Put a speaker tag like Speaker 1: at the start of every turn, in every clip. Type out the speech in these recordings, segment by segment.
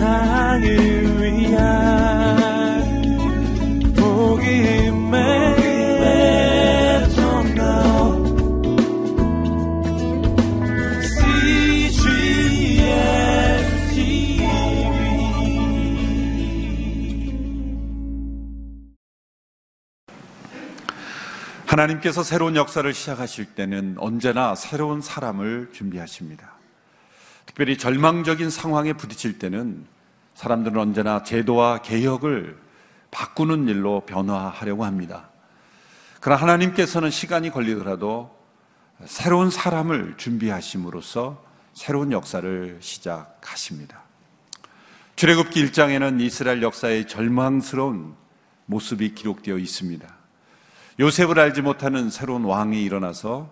Speaker 1: 세상을 위한 복음의
Speaker 2: 하나님께서 새로운 역사를 시작하실 때는 언제나 새로운 사람을 준비하십니다. 특별히 절망적인 상황에 부딪힐 때는 사람들은 언제나 제도와 개혁을 바꾸는 일로 변화하려고 합니다. 그러나 하나님께서는 시간이 걸리더라도 새로운 사람을 준비하심으로써 새로운 역사를 시작하십니다. 출애굽기 1장에는 이스라엘 역사의 절망스러운 모습이 기록되어 있습니다. 요셉을 알지 못하는 새로운 왕이 일어나서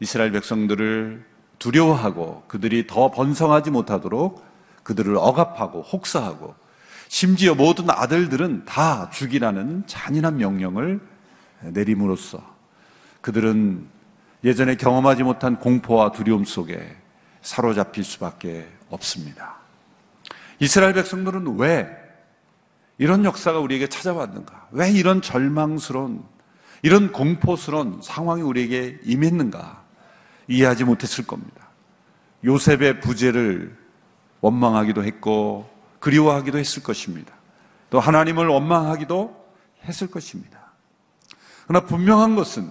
Speaker 2: 이스라엘 백성들을 두려워하고 그들이 더 번성하지 못하도록 그들을 억압하고 혹사하고 심지어 모든 아들들은 다 죽이라는 잔인한 명령을 내림으로써 그들은 예전에 경험하지 못한 공포와 두려움 속에 사로잡힐 수밖에 없습니다. 이스라엘 백성들은 왜 이런 역사가 우리에게 찾아왔는가? 왜 이런 절망스러운, 이런 공포스러운 상황이 우리에게 임했는가? 이해하지 못했을 겁니다. 요셉의 부재를 원망하기도 했고 그리워하기도 했을 것입니다. 또 하나님을 원망하기도 했을 것입니다. 그러나 분명한 것은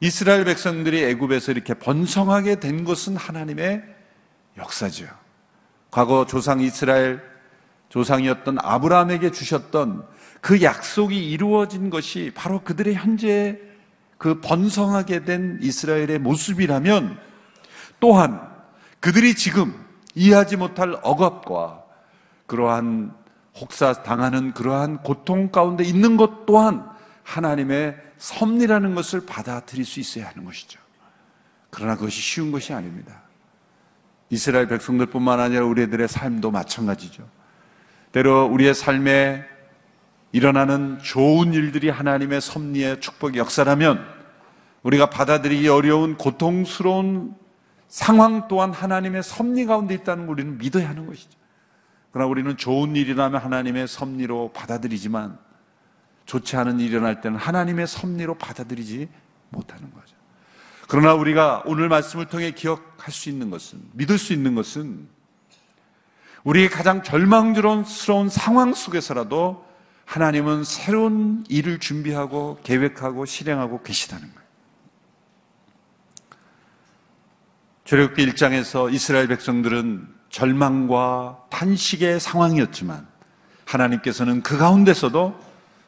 Speaker 2: 이스라엘 백성들이 애굽에서 이렇게 번성하게 된 것은 하나님의 역사죠. 과거 조상 이스라엘 조상이었던 아브라함에게 주셨던 그 약속이 이루어진 것이 바로 그들의 현재 그 번성하게 된 이스라엘의 모습이라면 또한 그들이 지금 이해하지 못할 억압과 그러한 혹사 당하는 그러한 고통 가운데 있는 것 또한 하나님의 섭리라는 것을 받아들일 수 있어야 하는 것이죠. 그러나 그것이 쉬운 것이 아닙니다. 이스라엘 백성들뿐만 아니라 우리들의 삶도 마찬가지죠. 때로 우리의 삶에 일어나는 좋은 일들이 하나님의 섭리의 축복 역사라면 우리가 받아들이기 어려운 고통스러운 상황 또한 하나님의 섭리 가운데 있다는 걸 우리는 믿어야 하는 것이죠. 그러나 우리는 좋은 일이라면 하나님의 섭리로 받아들이지만 좋지 않은 일이 일어날 때는 하나님의 섭리로 받아들이지 못하는 거죠. 그러나 우리가 오늘 말씀을 통해 기억할 수 있는 것은, 믿을 수 있는 것은 우리의 가장 절망스러운 상황 속에서라도 하나님은 새로운 일을 준비하고 계획하고 실행하고 계시다는 거예요. 출애굽기 1장에서 이스라엘 백성들은 절망과 탄식의 상황이었지만 하나님께서는 그 가운데서도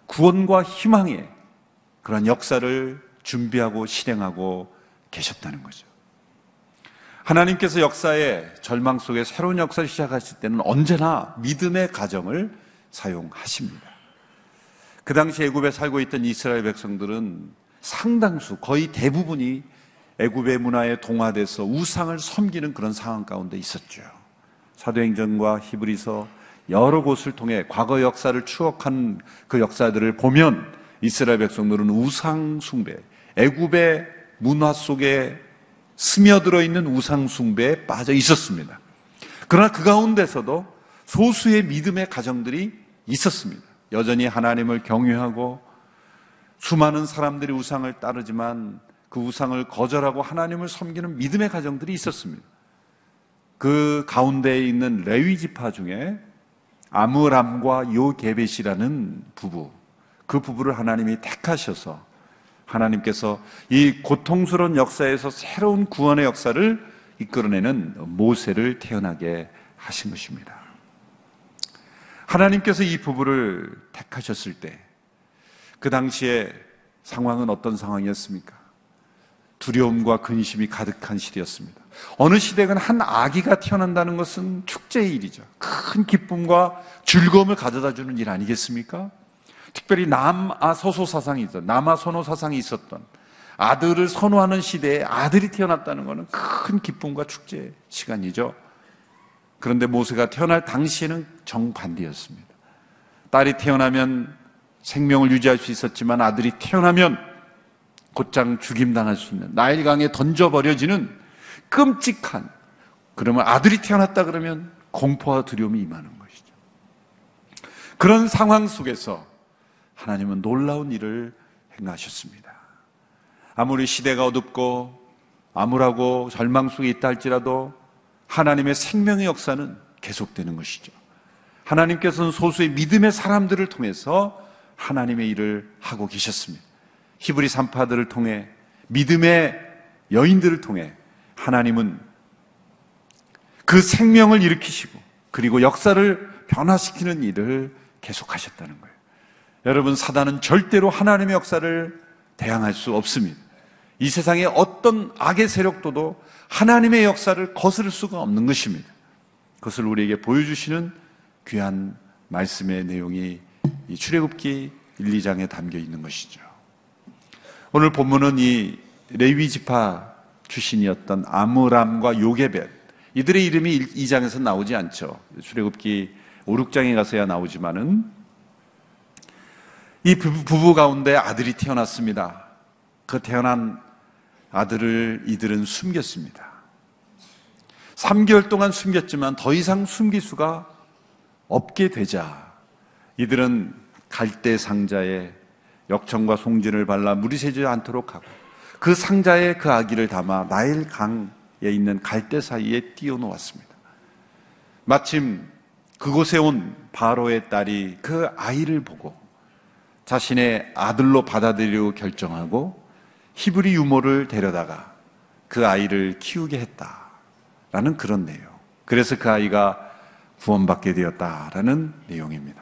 Speaker 2: 구원과 희망의 그런 역사를 준비하고 실행하고 계셨다는 거죠. 하나님께서 역사의 절망 속에 새로운 역사를 시작하실 때는 언제나 믿음의 가정을 사용하십니다. 그 당시 애굽에 살고 있던 이스라엘 백성들은 상당수 거의 대부분이 애굽의 문화에 동화돼서 우상을 섬기는 그런 상황 가운데 있었죠. 사도행전과 히브리서 여러 곳을 통해 과거 역사를 추억한 그 역사들을 보면 이스라엘 백성들은 우상 숭배, 애굽의 문화 속에 스며들어 있는 우상 숭배에 빠져 있었습니다. 그러나 그 가운데서도 소수의 믿음의 가정들이 있었습니다. 여전히 하나님을 경외하고 수많은 사람들이 우상을 따르지만 그 우상을 거절하고 하나님을 섬기는 믿음의 가정들이 있었습니다. 그 가운데에 있는 레위 지파 중에 아므람과 요게벳이라는 부부, 그 부부를 하나님이 택하셔서 하나님께서 이 고통스러운 역사에서 새로운 구원의 역사를 이끌어내는 모세를 태어나게 하신 것입니다. 하나님께서 이 부부를 택하셨을 때 그 당시에 상황은 어떤 상황이었습니까? 두려움과 근심이 가득한 시대였습니다. 어느 시대건 한 아기가 태어난다는 것은 축제의 일이죠. 큰 기쁨과 즐거움을 가져다 주는 일 아니겠습니까? 특별히 남아 서소 사상이 있었, 남아 선호 사상이 있었던 아들을 선호하는 시대에 아들이 태어났다는 것은 큰 기쁨과 축제 시간이죠. 그런데 모세가 태어날 당시에는 정반대였습니다. 딸이 태어나면 생명을 유지할 수 있었지만 아들이 태어나면 곧장 죽임당할 수 있는 나일강에 던져버려지는 끔찍한 그러면 아들이 태어났다 그러면 공포와 두려움이 임하는 것이죠. 그런 상황 속에서 하나님은 놀라운 일을 행하셨습니다. 아무리 시대가 어둡고 암울하고 절망 속에 있다 할지라도 하나님의 생명의 역사는 계속되는 것이죠. 하나님께서는 소수의 믿음의 사람들을 통해서 하나님의 일을 하고 계셨습니다. 히브리 산파들을 통해 믿음의 여인들을 통해 하나님은 그 생명을 일으키시고 그리고 역사를 변화시키는 일을 계속하셨다는 거예요. 여러분 사단은 절대로 하나님의 역사를 대항할 수 없습니다. 이 세상의 어떤 악의 세력도도 하나님의 역사를 거스를 수가 없는 것입니다. 그것을 우리에게 보여주시는 귀한 말씀의 내용이 이 출애굽기 1, 2장에 담겨 있는 것이죠. 오늘 본문은 이 레위 지파 출신이었던 아므람과 요게벳 이들의 이름이 2장에서 나오지 않죠. 출애굽기 5, 6장에 가서야 나오지만은 이 부부 가운데 아들이 태어났습니다. 그 태어난 아들을 이들은 숨겼습니다. 3개월 동안 숨겼지만 더 이상 숨길 수가 없게 되자 이들은 갈대 상자에 역청과 송진을 발라 물이 새지 않도록 하고 그 상자에 그 아기를 담아 나일 강에 있는 갈대 사이에 띄워 놓았습니다. 마침 그곳에 온 바로의 딸이 그 아이를 보고 자신의 아들로 받아들이려 결정하고 히브리 유모를 데려다가 그 아이를 키우게 했다라는 그런 내용. 그래서 그 아이가 구원받게 되었다라는 내용입니다.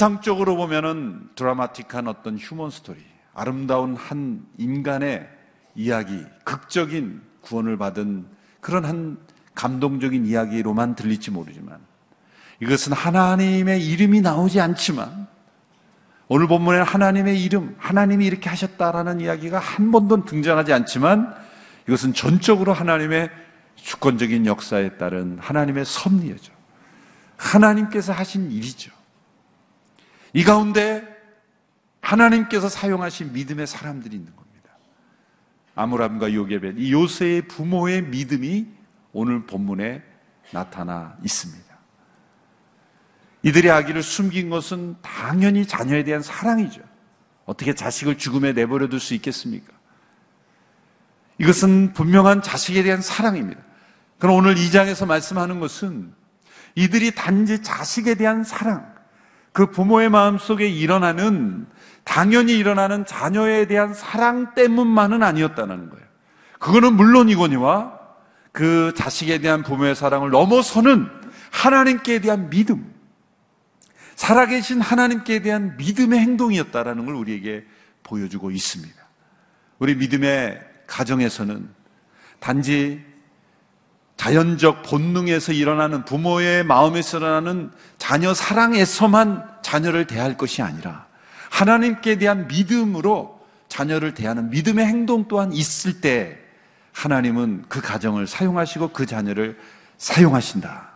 Speaker 2: 피상적으로 보면은 드라마틱한 어떤 휴먼 스토리, 아름다운 한 인간의 이야기, 극적인 구원을 받은 그런 한 감동적인 이야기로만 들릴지 모르지만 이것은 하나님의 이름이 나오지 않지만 오늘 본문에 하나님의 이름, 하나님이 이렇게 하셨다라는 이야기가 한 번도 등장하지 않지만 이것은 전적으로 하나님의 주권적인 역사에 따른 하나님의 섭리죠. 하나님께서 하신 일이죠. 이 가운데 하나님께서 사용하신 믿음의 사람들이 있는 겁니다. 아므람과 요게벳, 이 요새의 부모의 믿음이 오늘 본문에 나타나 있습니다. 이들의 아기를 숨긴 것은 당연히 자녀에 대한 사랑이죠. 어떻게 자식을 죽음에 내버려 둘 수 있겠습니까? 이것은 분명한 자식에 대한 사랑입니다. 그럼 오늘 이 장에서 말씀하는 것은 이들이 단지 자식에 대한 사랑, 그 부모의 마음 속에 일어나는 당연히 일어나는 자녀에 대한 사랑 때문만은 아니었다는 거예요. 그거는 물론이거니와 그 자식에 대한 부모의 사랑을 넘어서는 하나님께 대한 믿음, 살아계신 하나님께 대한 믿음의 행동이었다라는 걸 우리에게 보여주고 있습니다. 우리 믿음의 가정에서는 단지 자연적 본능에서 일어나는 부모의 마음에서 일어나는 자녀 사랑에서만 자녀를 대할 것이 아니라 하나님께 대한 믿음으로 자녀를 대하는 믿음의 행동 또한 있을 때 하나님은 그 가정을 사용하시고 그 자녀를 사용하신다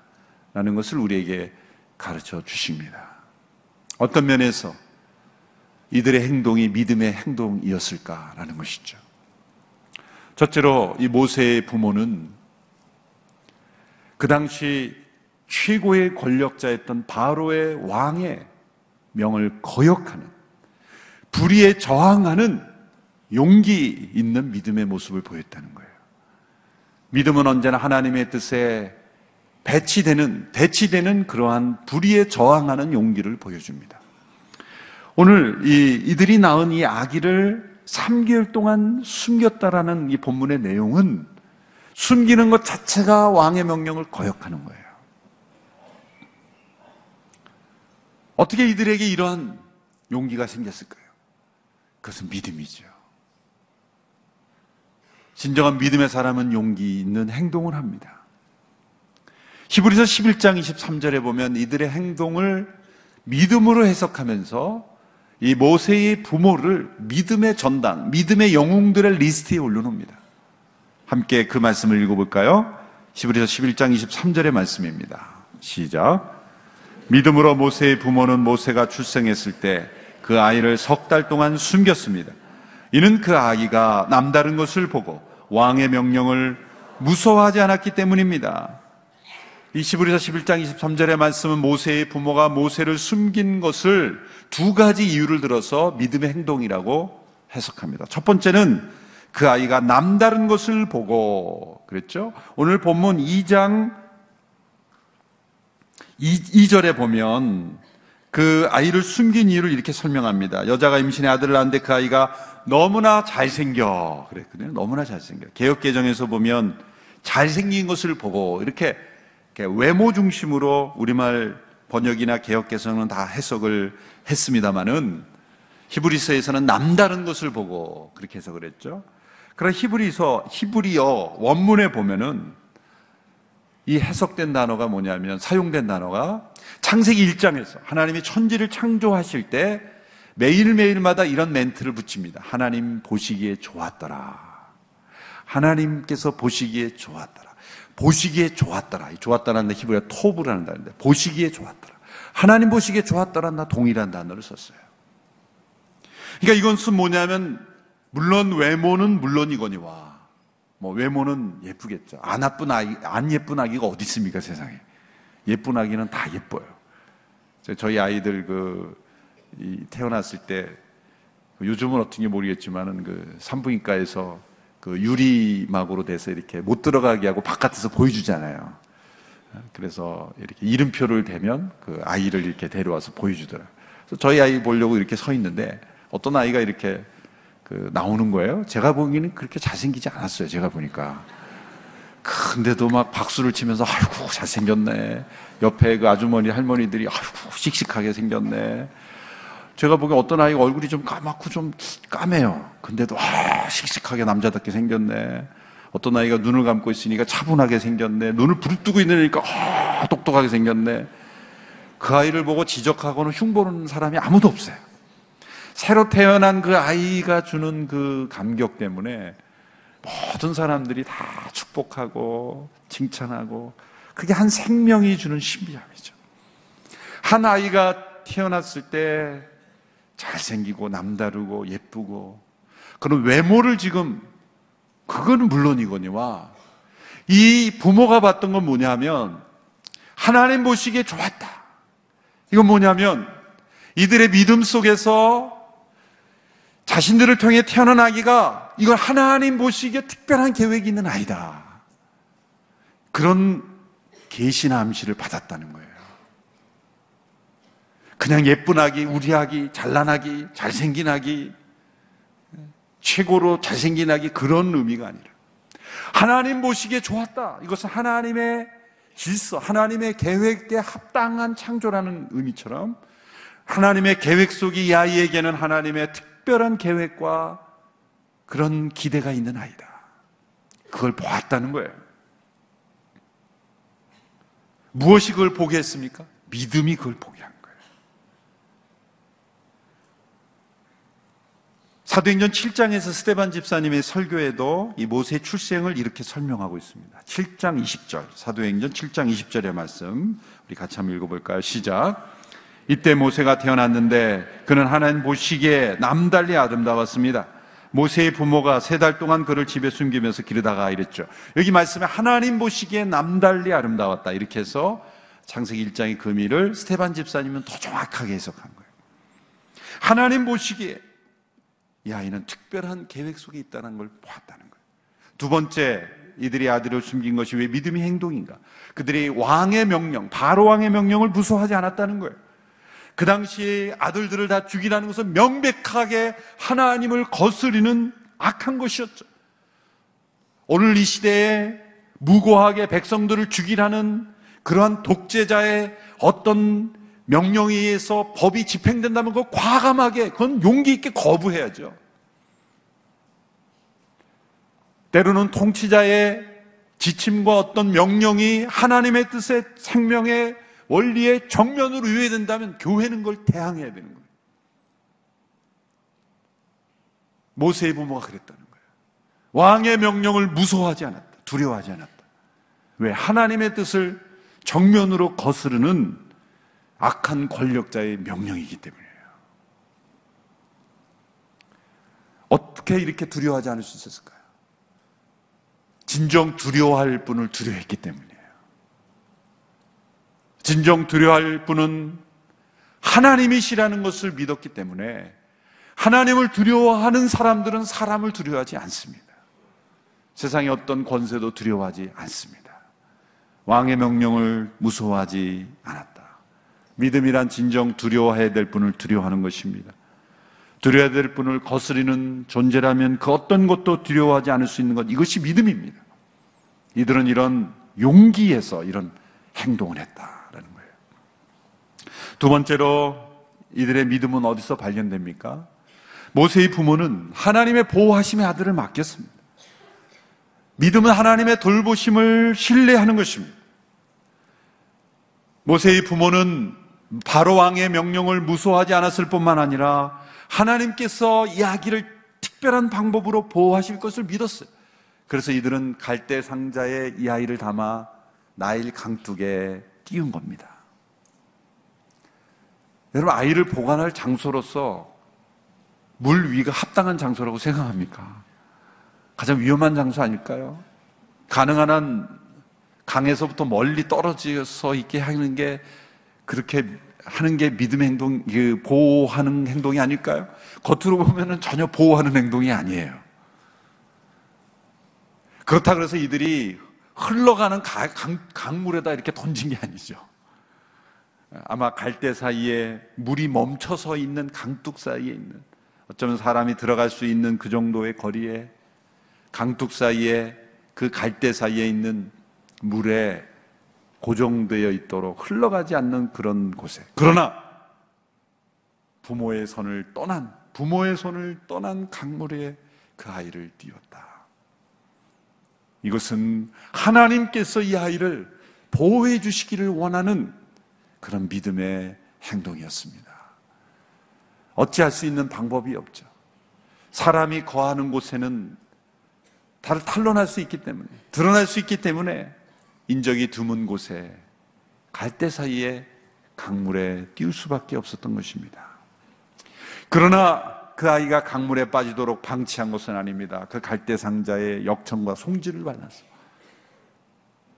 Speaker 2: 라는 것을 우리에게 가르쳐 주십니다. 어떤 면에서 이들의 행동이 믿음의 행동이었을까라는 것이죠. 첫째로 이 모세의 부모는 그 당시 최고의 권력자였던 바로의 왕의 명을 거역하는 불의에 저항하는 용기 있는 믿음의 모습을 보였다는 거예요. 믿음은 언제나 하나님의 뜻에 배치되는, 대치되는 그러한 불의에 저항하는 용기를 보여줍니다. 오늘 이, 이들이 낳은 이 아기를 3개월 동안 숨겼다라는 이 본문의 내용은 숨기는 것 자체가 왕의 명령을 거역하는 거예요. 어떻게 이들에게 이러한 용기가 생겼을까요? 그것은 믿음이죠. 진정한 믿음의 사람은 용기 있는 행동을 합니다. 히브리서 11장 23절에 보면 이들의 행동을 믿음으로 해석하면서 이 모세의 부모를 믿음의 전당, 믿음의 영웅들의 리스트에 올려놓습니다. 함께 그 말씀을 읽어볼까요? 히브리서 11장 23절의 말씀입니다. 시작. 믿음으로 모세의 부모는 모세가 출생했을 때 그 아이를 석 달 동안 숨겼습니다. 이는 그 아기가 남다른 것을 보고 왕의 명령을 무서워하지 않았기 때문입니다. 이 시브리서 11장 23절의 말씀은 모세의 부모가 모세를 숨긴 것을 두 가지 이유를 들어서 믿음의 행동이라고 해석합니다. 첫 번째는 그 아이가 남다른 것을 보고 그랬죠. 오늘 본문 2장 2, 절에 보면 그 아이를 숨긴 이유를 이렇게 설명합니다. 여자가 임신의 아들을 낳는데 그 아이가 너무나 잘생겨. 그랬거든요. 너무나 잘생겨. 개혁 개정에서 보면 잘생긴 것을 보고 이렇게 외모 중심으로 우리말 번역이나 개혁개정은 다 해석을 했습니다마는 히브리서에서는 남다른 것을 보고 그렇게 해석을 했죠. 그러나 히브리서, 히브리어 원문에 보면은 이 해석된 단어가 뭐냐면 사용된 단어가 창세기 1장에서 하나님이 천지를 창조하실 때 매일매일마다 이런 멘트를 붙입니다. 하나님 보시기에 좋았더라. 하나님께서 보시기에 좋았더라. 보시기에 좋았더라. 좋았다는 히브리어 토브라는 단어인데 보시기에 좋았더라. 하나님 보시기에 좋았더라. 동일한 단어를 썼어요. 그러니까 이건 뭐냐면 물론 외모는 물론이거니와 뭐 외모는 예쁘겠죠. 안 예쁜 아기, 안 예쁜 아기가 어디 있습니까 세상에? 예쁜 아기는 다 예뻐요. 저희 아이들 그 태어났을 때그 요즘은 어떤지 모르겠지만은 그 산부인과에서 그 유리막으로 돼서 이렇게 못 들어가게 하고 바깥에서 보여주잖아요. 그래서 이렇게 이름표를 대면 그 아이를 이렇게 데려와서 보여주더라고요. 그래서 저희 아이 보려고 이렇게 서 있는데 어떤 아이가 이렇게 그 나오는 거예요. 제가 보기에는 그렇게 잘생기지 않았어요. 제가 보니까. 근데도 막 박수를 치면서 아이고 잘생겼네. 옆에 그 아주머니 할머니들이 아이고 씩씩하게 생겼네. 제가 보기엔 어떤 아이가 얼굴이 좀 까맣고 좀 까매요. 근데도 아 씩씩하게 남자답게 생겼네. 어떤 아이가 눈을 감고 있으니까 차분하게 생겼네. 눈을 부릅뜨고 있으니까 아 똑똑하게 생겼네. 그 아이를 보고 지적하고는 흉보는 사람이 아무도 없어요. 새로 태어난 그 아이가 주는 그 감격 때문에 모든 사람들이 다 축복하고 칭찬하고 그게 한 생명이 주는 신비함이죠. 한 아이가 태어났을 때 잘생기고 남다르고 예쁘고 그런 외모를 지금 그거는 물론이거니와 이 부모가 봤던 건 뭐냐면 하나님 보시기에 좋았다. 이건 뭐냐면 이들의 믿음 속에서 자신들을 통해 태어난 아기가 이걸 하나님 보시기에 특별한 계획이 있는 아이다. 그런 계시나 암시를 받았다는 거예요. 그냥 예쁜 아기, 우리 아기, 잘난 아기, 잘생긴 아기, 최고로 잘생긴 아기 그런 의미가 아니라 하나님 보시기에 좋았다. 이것은 하나님의 질서, 하나님의 계획에 합당한 창조라는 의미처럼 하나님의 계획 속에 이 아이에게는 하나님의 특 별한 계획과 그런 기대가 있는 아이다. 그걸 보았다는 거예요. 무엇이 그걸 보게 했습니까? 믿음이 그걸 보게 한 거예요. 사도행전 7장에서 스테반 집사님의 설교에도 이 모세 출생을 이렇게 설명하고 있습니다. 7장 20절, 사도행전 7장 20절의 말씀, 우리 같이 한번 읽어볼까요? 시작. 이때 모세가 태어났는데 그는 하나님 보시기에 남달리 아름다웠습니다. 모세의 부모가 세 달 동안 그를 집에 숨기면서 기르다가 이랬죠. 여기 말씀에 하나님 보시기에 남달리 아름다웠다. 이렇게 해서 창세기 1장의 금의를 스테반 집사님은 더 정확하게 해석한 거예요. 하나님 보시기에 이 아이는 특별한 계획 속에 있다는 걸 보았다는 거예요. 두 번째, 이들이 아들을 숨긴 것이 왜 믿음의 행동인가? 그들이 왕의 명령, 바로 왕의 명령을 무서워하지 않았다는 거예요. 그 당시에 아들들을 다 죽이라는 것은 명백하게 하나님을 거스리는 악한 것이었죠. 오늘 이 시대에 무고하게 백성들을 죽이라는 그러한 독재자의 어떤 명령에 의해서 법이 집행된다면 그걸 과감하게, 그건 용기 있게 거부해야죠. 때로는 통치자의 지침과 어떤 명령이 하나님의 뜻의 생명의 원리의 정면으로 유해된다면 교회는 그걸 대항해야 되는 거예요. 모세의 부모가 그랬다는 거예요. 왕의 명령을 무서워하지 않았다. 두려워하지 않았다. 왜? 하나님의 뜻을 정면으로 거스르는 악한 권력자의 명령이기 때문이에요. 어떻게 이렇게 두려워하지 않을 수 있었을까요? 진정 두려워할 분을 두려워했기 때문에. 진정 두려워할 분은 하나님이시라는 것을 믿었기 때문에 하나님을 두려워하는 사람들은 사람을 두려워하지 않습니다. 세상의 어떤 권세도 두려워하지 않습니다. 왕의 명령을 무서워하지 않았다. 믿음이란 진정 두려워해야 될 분을 두려워하는 것입니다. 두려워야 될 분을 거스리는 존재라면 그 어떤 것도 두려워하지 않을 수 있는 것, 이것이 믿음입니다. 이들은 이런 용기에서 이런 행동을 거예요. 두 번째로 이들의 믿음은 어디서 발견됩니까? 모세의 부모는 하나님의 보호하심의 아들을 맡겼습니다. 믿음은 하나님의 돌보심을 신뢰하는 것입니다. 모세의 부모는 바로 왕의 명령을 무소하지 않았을 뿐만 아니라 하나님께서 이 아기를 특별한 방법으로 보호하실 것을 믿었어요. 그래서 이들은 갈대 상자에 이 아이를 담아 나일 강둑에 띄운 겁니다. 여러분, 아이를 보관할 장소로서 물 위가 합당한 장소라고 생각합니까? 가장 위험한 장소 아닐까요? 가능한 한 강에서부터 멀리 떨어져서 있게 하는 게 그렇게 하는 게 믿음의 행동, 그 보호하는 행동이 아닐까요? 겉으로 보면은 전혀 보호하는 행동이 아니에요. 그렇다 그래서 이들이 흘러가는 강, 강 물에다 이렇게 던진 게 아니죠. 아마 갈대 사이에 물이 멈춰서 있는 강둑 사이에 있는 어쩌면 사람이 들어갈 수 있는 그 정도의 거리에 강둑 사이에 그 갈대 사이에 있는 물에 고정되어 있도록 흘러가지 않는 그런 곳에. 그러나 부모의 손을 떠난, 부모의 손을 떠난 강물에 그 아이를 띄웠다. 이것은 하나님께서 이 아이를 보호해 주시기를 원하는 그런 믿음의 행동이었습니다. 어찌할 수 있는 방법이 없죠. 사람이 거하는 곳에는 다 탄론할 수 있기 때문에, 드러날 수 있기 때문에 인적이 드문 곳에 갈대 사이에 강물에 띄울 수밖에 없었던 것입니다. 그러나 그 아이가 강물에 빠지도록 방치한 것은 아닙니다. 그 갈대 상자에 역청과 송지를 발라서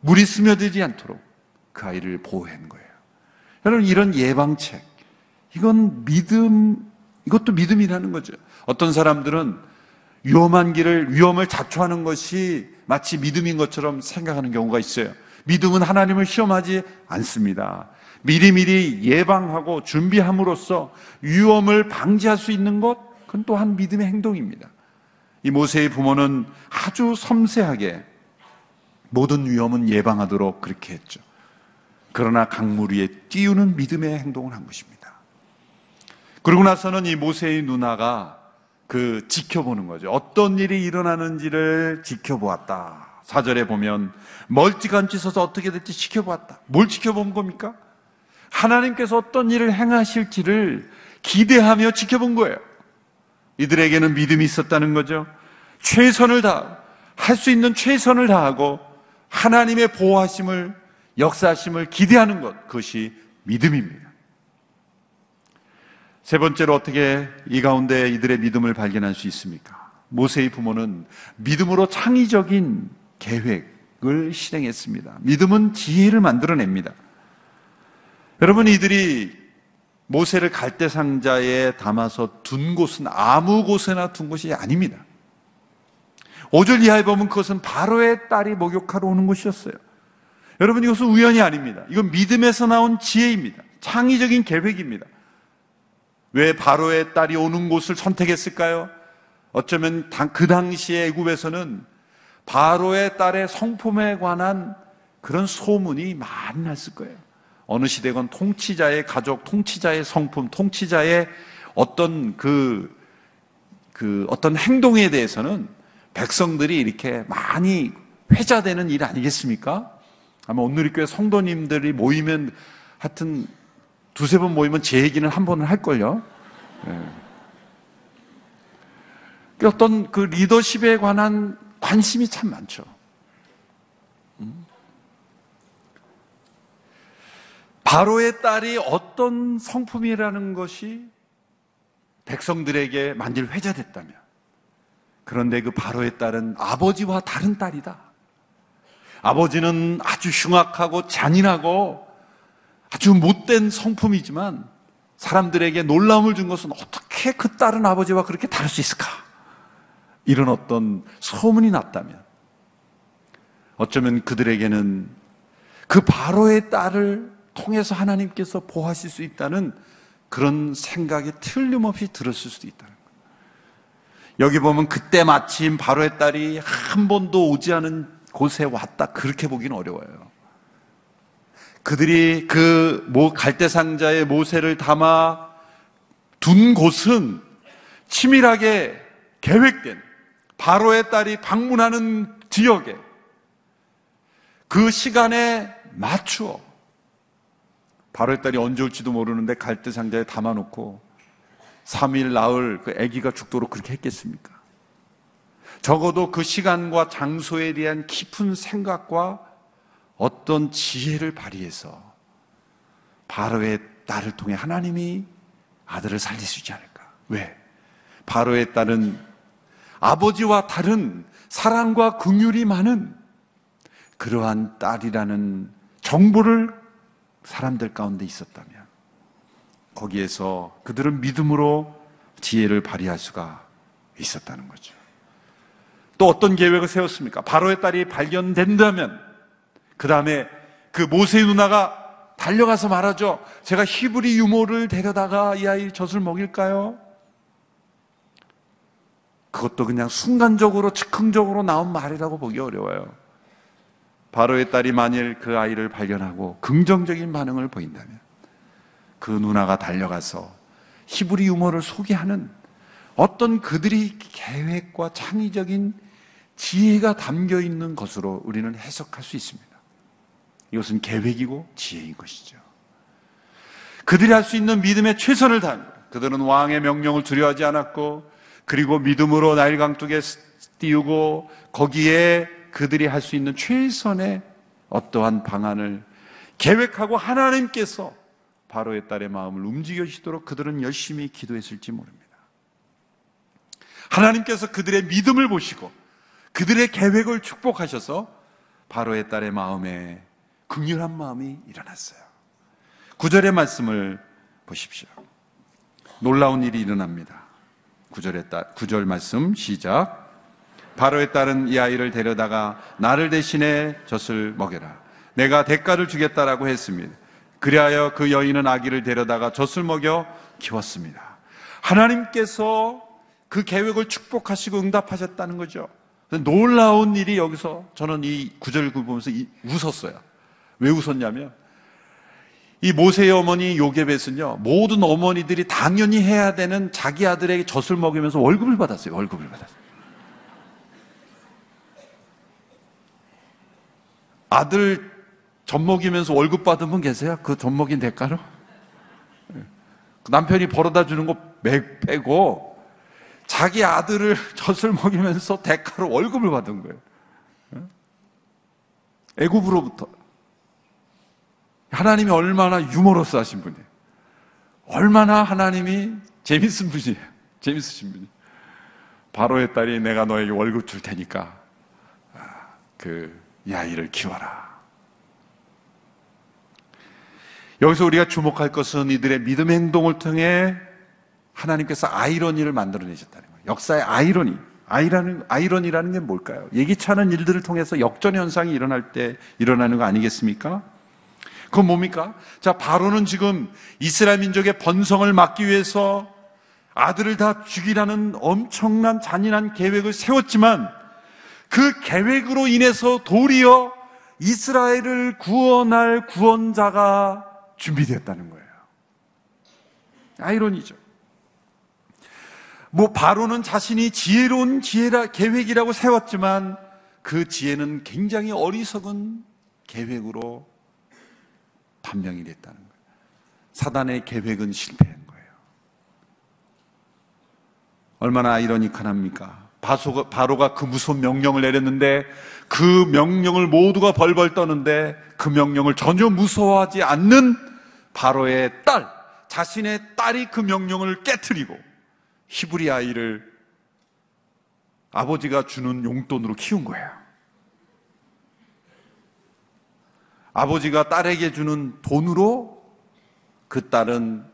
Speaker 2: 물이 스며들지 않도록 그 아이를 보호한 거예요. 여러분 이런 예방책 이건 믿음 이것도 믿음이라는 거죠. 어떤 사람들은 위험한 길을 위험을 자초하는 것이 마치 믿음인 것처럼 생각하는 경우가 있어요. 믿음은 하나님을 시험하지 않습니다. 미리미리 예방하고 준비함으로써 위험을 방지할 수 있는 것, 그건 또한 믿음의 행동입니다. 이 모세의 부모는 아주 섬세하게 모든 위험은 예방하도록 그렇게 했죠. 그러나 강물 위에 띄우는 믿음의 행동을 한 것입니다. 그러고 나서는 이 모세의 누나가 그 지켜보는 거죠. 어떤 일이 일어나는지를 지켜보았다. 사절에 보면 멀찌감치 서서 어떻게 될지 지켜보았다. 뭘 지켜본 겁니까? 하나님께서 어떤 일을 행하실지를 기대하며 지켜본 거예요. 이들에게는 믿음이 있었다는 거죠. 최선을 다, 할 수 있는 최선을 다하고 하나님의 보호하심을, 역사하심을 기대하는 것, 그것이 믿음입니다. 세 번째로 어떻게 이 가운데 이들의 믿음을 발견할 수 있습니까? 모세의 부모는 믿음으로 창의적인 계획을 실행했습니다. 믿음은 지혜를 만들어냅니다. 여러분, 이들이 모세를 갈대 상자에 담아서 둔 곳은 아무 곳에나 둔 곳이 아닙니다. 5절 이하에 보면 그것은 바로의 딸이 목욕하러 오는 곳이었어요. 여러분 이것은 우연이 아닙니다. 이건 믿음에서 나온 지혜입니다. 창의적인 계획입니다. 왜 바로의 딸이 오는 곳을 선택했을까요? 어쩌면 그 당시의 애굽에서는 바로의 딸의 성품에 관한 그런 소문이 많이 났을 거예요. 어느 시대건 통치자의 가족, 통치자의 성품, 통치자의 어떤 그, 그 어떤 행동에 대해서는 백성들이 이렇게 많이 회자되는 일 아니겠습니까? 아마 오늘리교회 성도님들이 모이면 하여튼 두세 번 모이면 제 얘기는 한 번은 할걸요. 네. 어떤 그 리더십에 관한 관심이 참 많죠. 음? 바로의 딸이 어떤 성품이라는 것이 백성들에게 만일 회자됐다면 그런데 그 바로의 딸은 아버지와 다른 딸이다. 아버지는 아주 흉악하고 잔인하고 아주 못된 성품이지만 사람들에게 놀라움을 준 것은 어떻게 그 딸은 아버지와 그렇게 다를 수 있을까? 이런 어떤 소문이 났다면 어쩌면 그들에게는 그 바로의 딸을 통해서 하나님께서 보하실 수 있다는 그런 생각이 틀림없이 들었을 수도 있다는 거예요. 여기 보면 그때 마침 바로의 딸이 한 번도 오지 않은 곳에 왔다 그렇게 보기는 어려워요. 그들이 그 갈대 상자에 모세를 담아 둔 곳은 치밀하게 계획된 바로의 딸이 방문하는 지역에 그 시간에 맞추어 바로의 딸이 언제 올지도 모르는데 갈대 상자에 담아놓고 3일 나흘 그 아기가 죽도록 그렇게 했겠습니까? 적어도 그 시간과 장소에 대한 깊은 생각과 어떤 지혜를 발휘해서 바로의 딸을 통해 하나님이 아들을 살릴 수 있지 않을까? 왜? 바로의 딸은 아버지와 다른 사랑과 긍휼이 많은 그러한 딸이라는 정보를 사람들 가운데 있었다면 거기에서 그들은 믿음으로 지혜를 발휘할 수가 있었다는 거죠. 또 어떤 계획을 세웠습니까? 바로의 딸이 발견된다면 그 다음에 그 모세의 누나가 달려가서 말하죠. 제가 히브리 유모를 데려다가 이 아이 젖을 먹일까요? 그것도 그냥 순간적으로 즉흥적으로 나온 말이라고 보기 어려워요. 바로의 딸이 만일 그 아이를 발견하고 긍정적인 반응을 보인다면 그 누나가 달려가서 히브리 유머를 소개하는 어떤 그들이 계획과 창의적인 지혜가 담겨 있는 것으로 우리는 해석할 수 있습니다. 이것은 계획이고 지혜인 것이죠. 그들이 할 수 있는 믿음의 최선을 다한 그들은 왕의 명령을 두려워하지 않았고 그리고 믿음으로 나일 강둑에 띄우고 거기에 그들이 할 수 있는 최선의 어떠한 방안을 계획하고 하나님께서 바로의 딸의 마음을 움직여주시도록 그들은 열심히 기도했을지 모릅니다. 하나님께서 그들의 믿음을 보시고 그들의 계획을 축복하셔서 바로의 딸의 마음에 극렬한 마음이 일어났어요. 구절의 말씀을 보십시오. 놀라운 일이 일어납니다. 구절의 딸, 구절 말씀 시작. 바로의 딸은 이 아이를 데려다가 나를 대신해 젖을 먹여라. 내가 대가를 주겠다라고 했습니다. 그리하여 그 여인은 아기를 데려다가 젖을 먹여 키웠습니다. 하나님께서 그 계획을 축복하시고 응답하셨다는 거죠. 놀라운 일이 여기서 저는 이 구절을 보면서 웃었어요. 왜 웃었냐면 이 모세의 어머니 요게벳은요 모든 어머니들이 당연히 해야 되는 자기 아들에게 젖을 먹이면서 월급을 받았어요. 월급을 받았어요. 아들 젖 먹이면서 월급 받은 분 계세요? 그 젖 먹인 대가로? 그 남편이 벌어다 주는 거 빼고 자기 아들을 젖을 먹이면서 대가로 월급을 받은 거예요. 애굽으로부터. 하나님이 얼마나 유머러스 하신 분이에요. 얼마나 하나님이 재밌은 분이에요. 재밌으신 분이. 바로의 딸이 내가 너에게 월급 줄 테니까 아, 그이 아이를 키워라. 여기서 우리가 주목할 것은 이들의 믿음의 행동을 통해 하나님께서 아이러니를 만들어내셨다는 거예요. 역사의 아이러니. 아이라는, 아이러니라는 게 뭘까요? 예기치 않은 일들을 통해서 역전 현상이 일어날 때 일어나는 거 아니겠습니까? 그건 뭡니까? 자, 바로는 지금 이스라엘 민족의 번성을 막기 위해서 아들을 다 죽이라는 엄청난 잔인한 계획을 세웠지만 그 계획으로 인해서 도리어 이스라엘을 구원할 구원자가 준비되었다는 거예요. 아이러니죠. 뭐 바로는 자신이 지혜로운 지혜라 계획이라고 세웠지만 그 지혜는 굉장히 어리석은 계획으로 판명이 됐다는 거예요. 사단의 계획은 실패한 거예요. 얼마나 아이러니컬합니까? 바로가 그 무서운 명령을 내렸는데 그 명령을 모두가 벌벌 떠는데 그 명령을 전혀 무서워하지 않는 바로의 딸, 자신의 딸이 그 명령을 깨뜨리고 히브리 아이를 아버지가 주는 용돈으로 키운 거예요. 아버지가 딸에게 주는 돈으로 그 딸은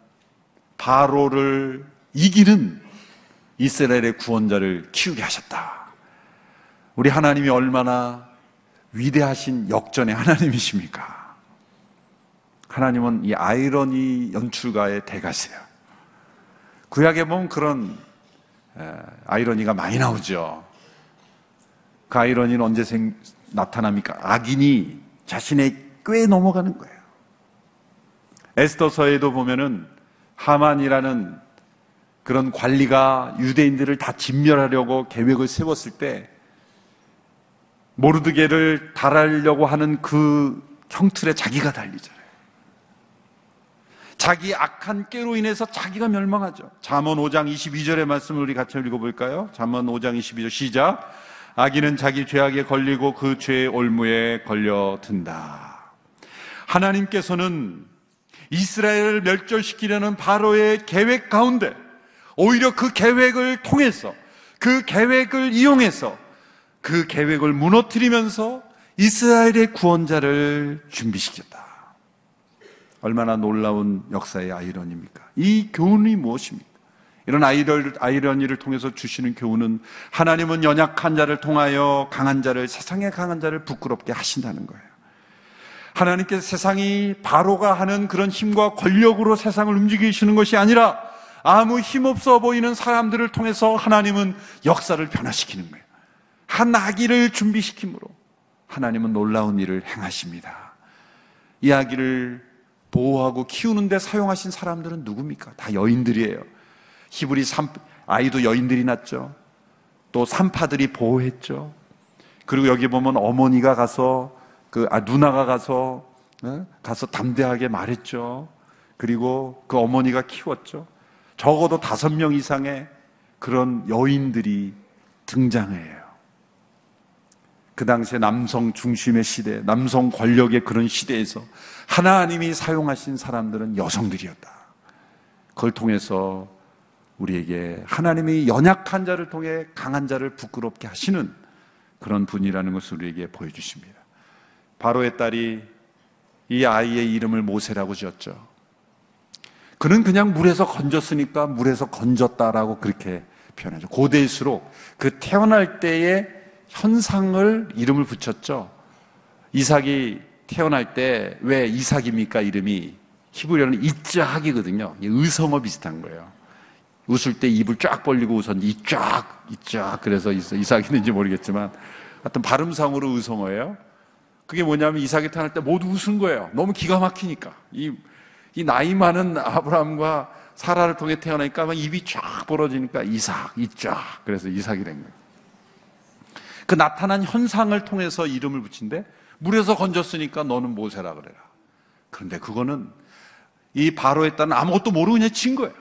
Speaker 2: 바로를 이기는 이스라엘의 구원자를 키우게 하셨다. 우리 하나님이 얼마나 위대하신 역전의 하나님이십니까? 하나님은 이 아이러니 연출가의 대가세요. 구약에 보면 그런 아이러니가 많이 나오죠. 그 아이러니는 언제 생, 나타납니까? 악인이 자신의 꽤 넘어가는 거예요. 에스더서에도 보면은 하만이라는 그런 관리가 유대인들을 다 진멸하려고 계획을 세웠을 때 모르드게를 달하려고 하는 그 형틀에 자기가 달리잖아요. 자기 악한 깨로 인해서 자기가 멸망하죠. 잠언 5장 22절의 말씀을 우리 같이 읽어 볼까요? 잠언 5장 22절 시작. 악인은 자기 죄악에 걸리고 그 죄의 올무에 걸려든다. 하나님께서는 이스라엘을 멸절시키려는 바로의 계획 가운데 오히려 그 계획을 통해서 그 계획을 이용해서 그 계획을 무너뜨리면서 이스라엘의 구원자를 준비시켰다. 얼마나 놀라운 역사의 아이러니입니까? 이 교훈이 무엇입니까? 이런 아이러니를 통해서 주시는 교훈은 하나님은 연약한 자를 통하여 강한 자를, 세상의 강한 자를 부끄럽게 하신다는 거예요. 하나님께서 세상이 바로가 하는 그런 힘과 권력으로 세상을 움직이시는 것이 아니라 아무 힘 없어 보이는 사람들을 통해서 하나님은 역사를 변화시키는 거예요. 한 아기를 준비시키므로 하나님은 놀라운 일을 행하십니다. 이 아기를 보호하고 키우는데 사용하신 사람들은 누굽니까? 다 여인들이에요. 히브리 삼, 아이도 여인들이 낳죠. 또 산파들이 보호했죠. 그리고 여기 보면 어머니가 가서 그 아, 누나가 가서 네? 가서 담대하게 말했죠. 그리고 그 어머니가 키웠죠. 적어도 다섯 명 이상의 그런 여인들이 등장해요. 그 당시에 남성 중심의 시대, 남성 권력의 그런 시대에서 하나님이 사용하신 사람들은 여성들이었다. 그걸 통해서 우리에게 하나님이 연약한 자를 통해 강한 자를 부끄럽게 하시는 그런 분이라는 것을 우리에게 보여주십니다. 바로의 딸이 이 아이의 이름을 모세라고 지었죠. 그는 그냥 물에서 건졌으니까 물에서 건졌다라고 그렇게 표현하죠. 고대일수록 그 태어날 때의 현상을 이름을 붙였죠. 이삭이 태어날 때 왜 이삭입니까? 이름이 히브리어는 이자학이거든요. 의성어 비슷한 거예요. 웃을 때 입을 쫙 벌리고 웃었는데 이쫙 이쫙 그래서 이삭이는지 모르겠지만 하여튼 발음상으로 의성어예요. 그게 뭐냐면 이삭이 태어날 때 모두 웃은 거예요. 너무 기가 막히니까. 이, 이 나이 많은 아브라함과 사라를 통해 태어나니까 막 입이 쫙 벌어지니까 이삭, 이쫙. 그래서 이삭이 된 거예요. 그 나타난 현상을 통해서 이름을 붙인데 물에서 건졌으니까 너는 모세라 그래라. 그런데 그거는 이 바로에 따른 아무것도 모르고 그냥 친 거예요.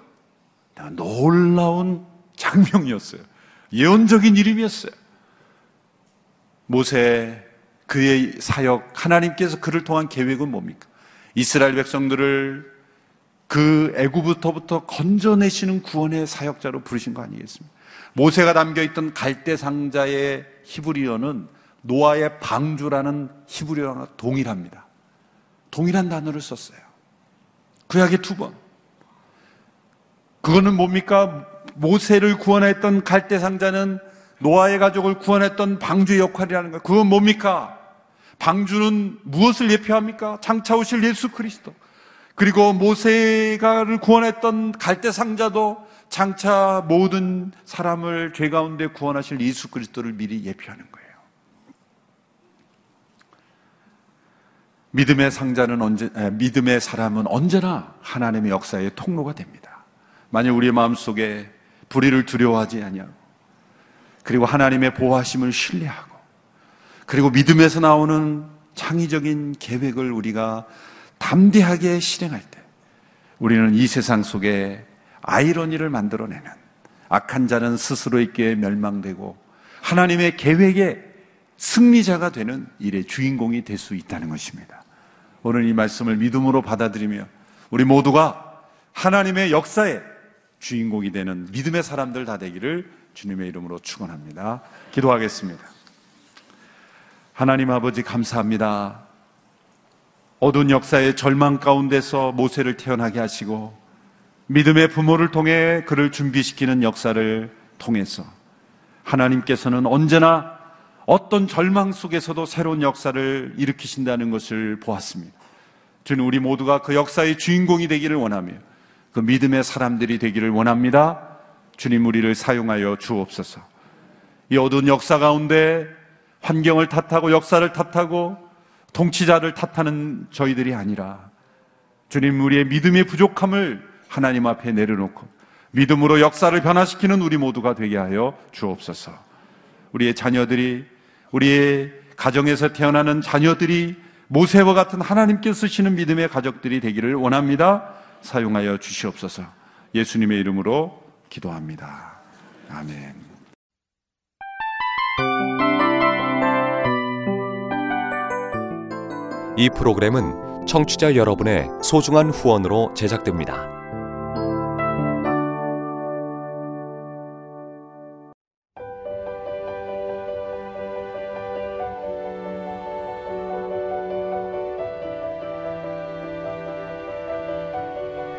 Speaker 2: 놀라운 장면이었어요. 예언적인 이름이었어요. 모세 그의 사역 하나님께서 그를 통한 계획은 뭡니까? 이스라엘 백성들을 그 애구부터부터 건져내시는 구원의 사역자로 부르신 거 아니겠습니까? 모세가 담겨 있던 갈대 상자의 히브리어는 노아의 방주라는 히브리어와 동일합니다. 동일한 단어를 썼어요. 구약에 두 번. 그거는 뭡니까? 모세를 구원했던 갈대 상자는 노아의 가족을 구원했던 방주의 역할이라는 거예요. 그건 뭡니까? 방주는 무엇을 예표합니까? 장차 오실 예수 그리스도. 그리고 모세가를 구원했던 갈대 상자도 장차 모든 사람을 죄 가운데 구원하실 예수 그리스도를 미리 예표하는 거예요. 믿음의 상자는 언제, 믿음의 사람은 언제나 하나님의 역사의 통로가 됩니다. 만약 우리의 마음 속에 불의를 두려워하지 아니하고, 그리고 하나님의 보호하심을 신뢰하고, 그리고 믿음에서 나오는 창의적인 계획을 우리가 담대하게 실행할 때 우리는 이 세상 속에 아이러니를 만들어내는 악한 자는 스스로 있게 멸망되고 하나님의 계획의 승리자가 되는 일의 주인공이 될 수 있다는 것입니다. 오늘 이 말씀을 믿음으로 받아들이며 우리 모두가 하나님의 역사의 주인공이 되는 믿음의 사람들 다 되기를 주님의 이름으로 축원합니다. 기도하겠습니다. 하나님 아버지 감사합니다. 어두운 역사의 절망 가운데서 모세를 태어나게 하시고 믿음의 부모를 통해 그를 준비시키는 역사를 통해서 하나님께서는 언제나 어떤 절망 속에서도 새로운 역사를 일으키신다는 것을 보았습니다. 주는 우리 모두가 그 역사의 주인공이 되기를 원하며 그 믿음의 사람들이 되기를 원합니다. 주님 우리를 사용하여 주옵소서. 이 어두운 역사 가운데 환경을 탓하고 역사를 탓하고 통치자를 탓하는 저희들이 아니라 주님 우리의 믿음의 부족함을 하나님 앞에 내려놓고 믿음으로 역사를 변화시키는 우리 모두가 되게 하여 주옵소서. 우리의 자녀들이 우리의 가정에서 태어나는 자녀들이 모세와 같은 하나님께 쓰시는 믿음의 가족들이 되기를 원합니다. 사용하여 주시옵소서. 예수님의 이름으로 기도합니다. 아멘.
Speaker 3: 이 프로그램은 청취자 여러분의 소중한 후원으로 제작됩니다.